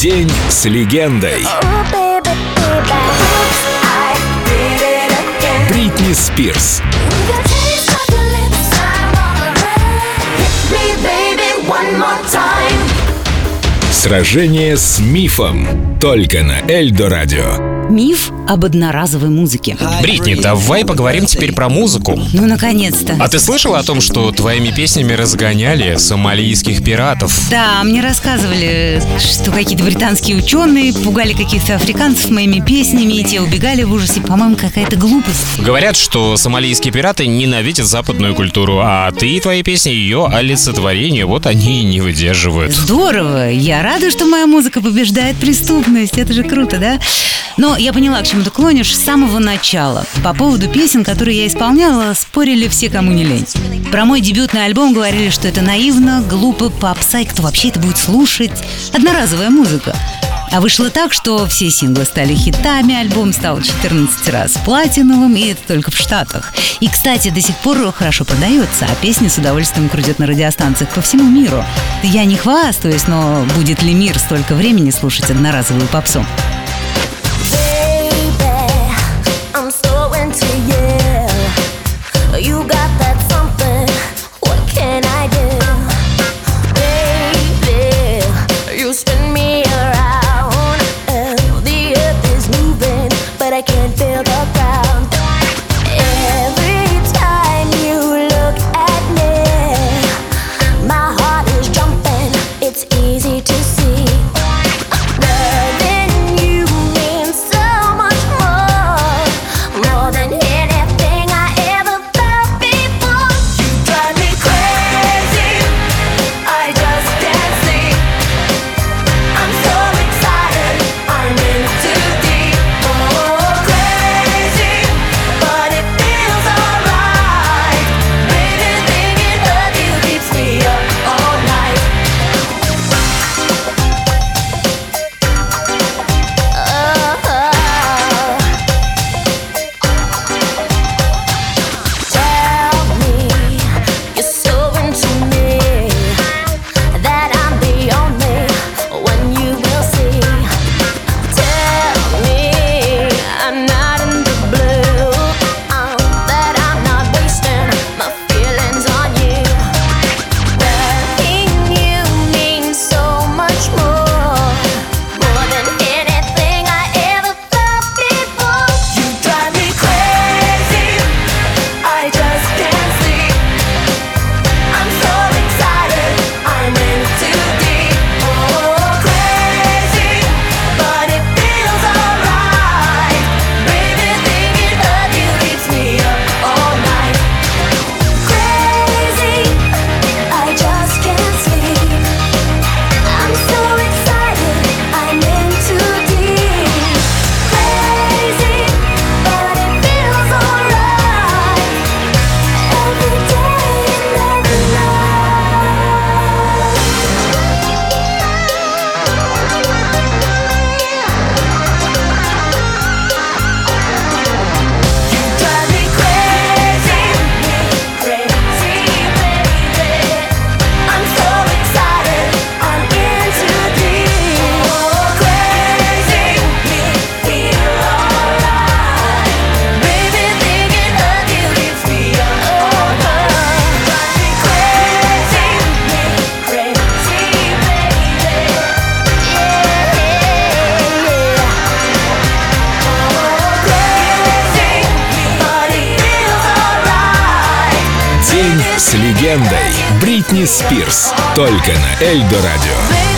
День с легендой. Бритни Спирс. Сражение с мифом. Только на Эльдо Радио. Миф об одноразовой музыке. Бритни, давай поговорим теперь про музыку. Ну, наконец-то. А ты слышала о том, что твоими песнями разгоняли сомалийских пиратов? Да, мне рассказывали, что какие-то британские ученые пугали каких-то африканцев моими песнями, и те убегали в ужасе. По-моему, какая-то глупость. Говорят, что сомалийские пираты ненавидят западную культуру, а ты и твои песни ее олицетворение, вот они и не выдерживают. Здорово. Я рада, что моя музыка побеждает преступность. Это же круто, да? Но я поняла, к чему ты клонишь с самого начала. По поводу песен, которые я исполняла, спорили все, кому не лень. Про мой дебютный альбом говорили, что это наивно, глупо, попса, и кто вообще это будет слушать? Одноразовая музыка. А вышло так, что все синглы стали хитами, альбом стал 14 раз платиновым, и это только в Штатах. И, кстати, до сих пор хорошо продается, а песни с удовольствием крутят на радиостанциях по всему миру. Я не хвастаюсь, но будет ли мир столько времени слушать одноразовую попсу? С легендой Бритни Спирс. Только на Эльдо Радио.